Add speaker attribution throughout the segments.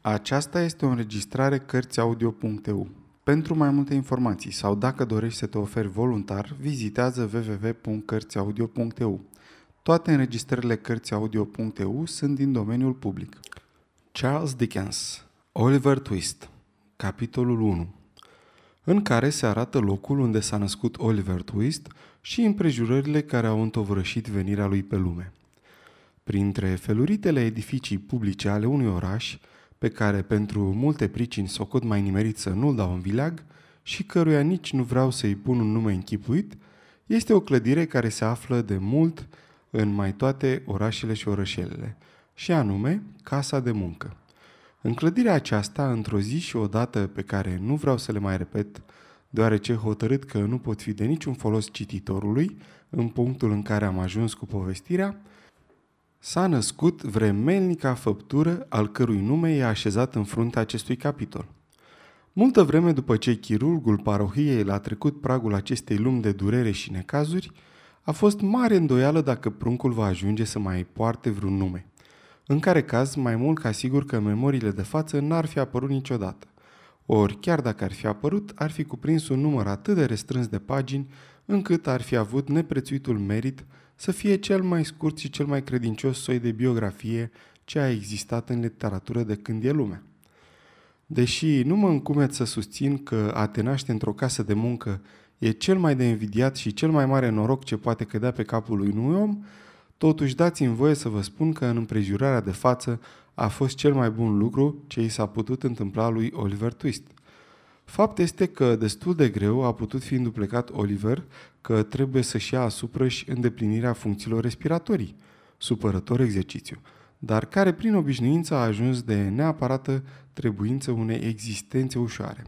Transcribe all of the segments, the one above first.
Speaker 1: Aceasta este o înregistrare Cărțiaudio.eu. Pentru mai multe informații sau dacă dorești să te oferi voluntar, vizitează www.cărțiaudio.eu. Toate înregistrările Cărțiaudio.eu sunt din domeniul public. Charles Dickens Oliver Twist Capitolul 1 în care se arată locul unde s-a născut Oliver Twist și împrejurările care au întovărășit venirea lui pe lume. Printre feluritele edificii publice ale unui oraș, pe care pentru multe pricini socot mai nimerit să nu-l dau în vileag și căruia nici nu vreau să-i pun un nume închipuit, este o clădire care se află de mult în mai toate orașele și orășelele, și anume Casa de Muncă. În clădirea aceasta, într-o zi și o dată pe care nu vreau să le mai repet, deoarece hotărât că nu pot fi de niciun folos cititorului, în punctul în care am ajuns cu povestirea, s-a născut vremelnica făptură al cărui nume e așezat în fruntea acestui capitol. Multă vreme după ce chirurgul parohiei l-a trecut pragul acestei lumi de durere și necazuri, a fost mare îndoială dacă pruncul va ajunge să mai poarte vreun nume. În care caz, mai mult ca sigur că memoriile de față n-ar fi apărut niciodată. Ori, chiar dacă ar fi apărut, ar fi cuprins un număr atât de restrâns de pagini, încât ar fi avut neprețuitul merit să fie cel mai scurt și cel mai credincios soi de biografie ce a existat în literatură de când e lumea. Deși nu mă încumet să susțin că a te naște într-o casă de muncă e cel mai de invidiat și cel mai mare noroc ce poate cădea pe capul unui om, totuși dați-mi voie să vă spun că în împrejurarea de față a fost cel mai bun lucru ce i s-a putut întâmpla lui Oliver Twist – Fapt este că destul de greu a putut fi înduplecat Oliver că trebuie să-și ia asupra și îndeplinirea funcțiilor respiratorii, supărător exercițiu, dar care prin obișnuință a ajuns de neapărată trebuință unei existențe ușoare.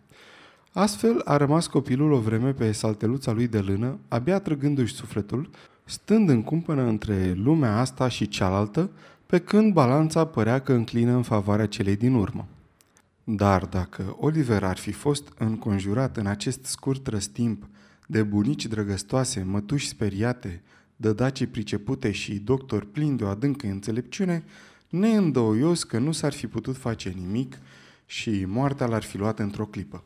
Speaker 1: Astfel a rămas copilul o vreme pe salteluța lui de lână, abia trăgându-și sufletul, stând în cumpănă între lumea asta și cealaltă, pe când balanța părea că înclină în favoarea celei din urmă. Dar dacă Oliver ar fi fost înconjurat în acest scurt răstimp de bunici drăgăstoase, mătuși speriate, dădace pricepute și doctor plin de o adâncă înțelepciune, neîndoios că nu s-ar fi putut face nimic și moartea l-ar fi luat într-o clipă.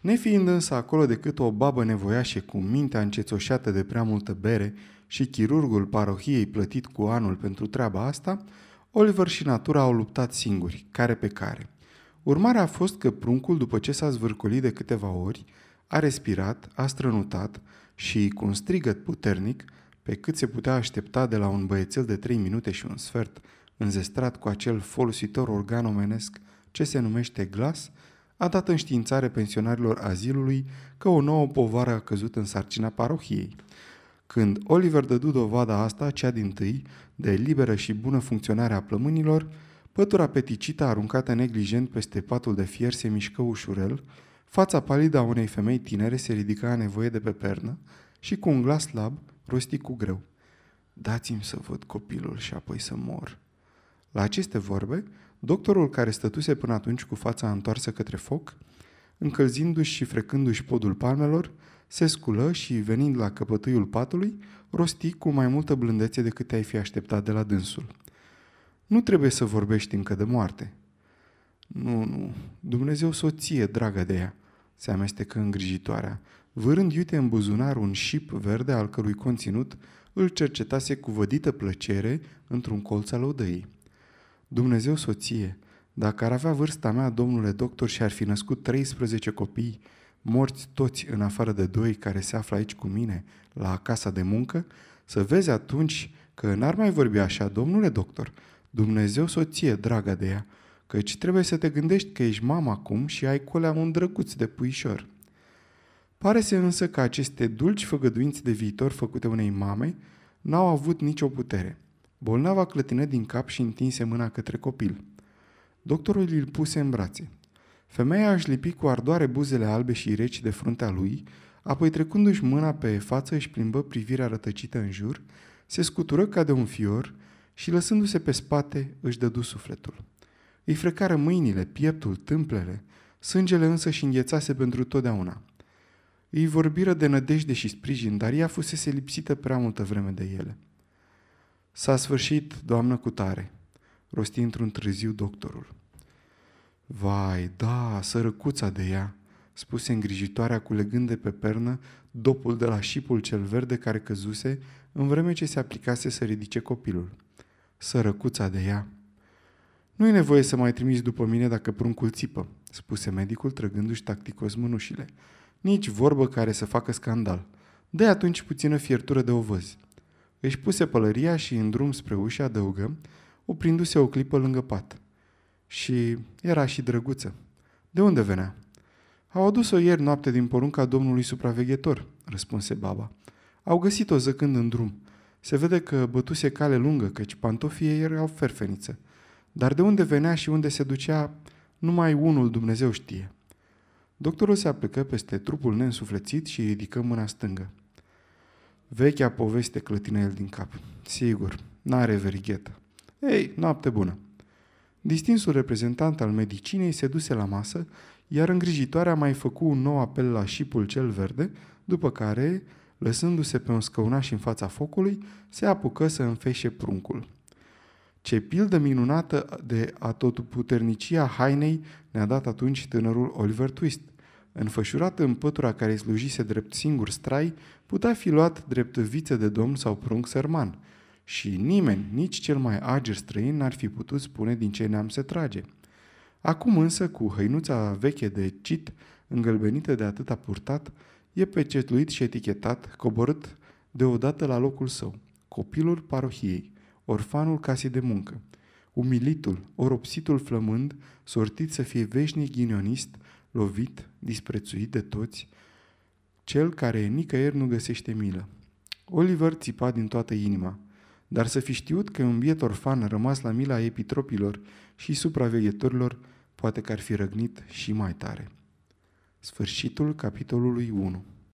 Speaker 1: Nefiind însă acolo decât o babă nevoiașă cu mintea încețoșată de prea multă bere și chirurgul parohiei plătit cu anul pentru treaba asta, Oliver și natura au luptat singuri, care pe care – Urmarea a fost că pruncul, după ce s-a zvârcolit de câteva ori, a respirat, a strănutat și, cu un strigăt puternic, pe cât se putea aștepta de la un băiețel de trei minute și un sfert, înzestrat cu acel folositor organ omenesc ce se numește glas, a dat înștiințare pensionarilor azilului că o nouă povară a căzut în sarcina parohiei. Când Oliver dădu dovada asta, cea din tâi, de liberă și bună funcționare a plămânilor, Pătura peticită aruncată neglijent peste patul de fier se mișcă ușurel, fața palidă a unei femei tinere se ridica a nevoie de pe pernă și cu un glas slab rosti cu greu. Dați-mi să văd copilul și apoi să mor. La aceste vorbe, doctorul care stătuse până atunci cu fața întoarsă către foc, încălzindu-și și frecându-și podul palmelor, se sculă și, venind la căpătâiul patului, rosti cu mai multă blândețe decât te-ai fi așteptat de la dânsul – nu trebuie să vorbești încă de moarte. Nu, nu, Dumnezeu soție, dragă de ea, se amestecă îngrijitoarea, vârând iute în buzunar un șip verde al cărui conținut îl cercetase cu vădită plăcere într-un colț al odăii. Dumnezeu soție, dacă ar avea vârsta mea, domnule doctor, și ar fi născut 13 copii, morți toți în afară de doi care se află aici cu mine, la casa de muncă, să vezi atunci că n-ar mai vorbi așa, domnule doctor, Dumnezeu soție, dragă de ea, căci trebuie să te gândești că ești mama acum și ai colea un drăguț de puișor. Pare se însă că aceste dulci făgăduinți de viitor făcute unei mame n-au avut nicio putere. Bolnava clătină din cap și întinse mâna către copil. Doctorul îl puse în brațe. Femeia își lipi cu ardoare buzele albe și reci de fruntea lui, apoi trecându-și mâna pe față își plimbă privirea rătăcită în jur, se scutură ca de un fior și lăsându-se pe spate își dădu sufletul. Îi frecară mâinile, pieptul, tâmplele, sângele însă și înghețase pentru totdeauna. Îi vorbiră de nădejde și sprijin, dar ea fusese lipsită prea multă vreme de ele. S-a sfârșit, doamnă cu tare, rosti într-un târziu doctorul. Vai, da, sărăcuța de ea, spuse îngrijitoarea culegând de pe pernă dopul de la șipul cel verde care căzuse în vreme ce se aplicase să ridice copilul. Sărăcuța de ea. Nu e nevoie să mai trimiți după mine dacă pruncul țipă, spuse medicul trăgându-și tacticos mânușile. Nici vorbă care să facă scandal. dă atunci puțină fiertură de ovăzi. Își puse pălăria și în drum spre ușă adăugă, oprindu-se o clipă lângă pat. Și era și drăguță. De unde venea? Au adus-o ieri noapte din porunca domnului supraveghetor, răspunse baba. Au găsit-o zăcând în drum. Se vede că bătuse cale lungă, căci pantofii ei erau ferfeniță. Dar de unde venea și unde se ducea, numai unul Dumnezeu știe. Doctorul se aplecă peste trupul neînsuflețit și ridică mâna stângă. Vechea poveste clătină el din cap. Sigur, n-are verighetă. Ei, noapte bună. Distinsul reprezentant al medicinei se duse la masă, iar îngrijitoarea mai făcu un nou apel la șipul cel verde, după care, lăsându-se pe un scăunaș în fața focului, se apucă să înfeșe pruncul. Ce pildă minunată de atotputernicia hainei ne-a dat atunci tânărul Oliver Twist. Înfășurat în pătura care slujise drept singur strai, putea fi luat drept viță de domn sau prunc sărman. Și nimeni, nici cel mai ager străin, n-ar fi putut spune din ce neam se trage. Acum însă, cu hăinuța veche de cit, îngălbenită de atâta purtat, e pecetluit și etichetat, coborât deodată la locul său, copilul parohiei, orfanul casei de muncă, umilitul, oropsitul flămând, sortit să fie veșnic ghinionist, lovit, disprețuit de toți, cel care nicăieri nu găsește milă. Oliver țipa din toată inima, dar să fi știut că un biet orfan rămas la mila epitropilor și supraveghetorilor, poate că ar fi răgnit și mai tare. Sfârșitul capitolului 1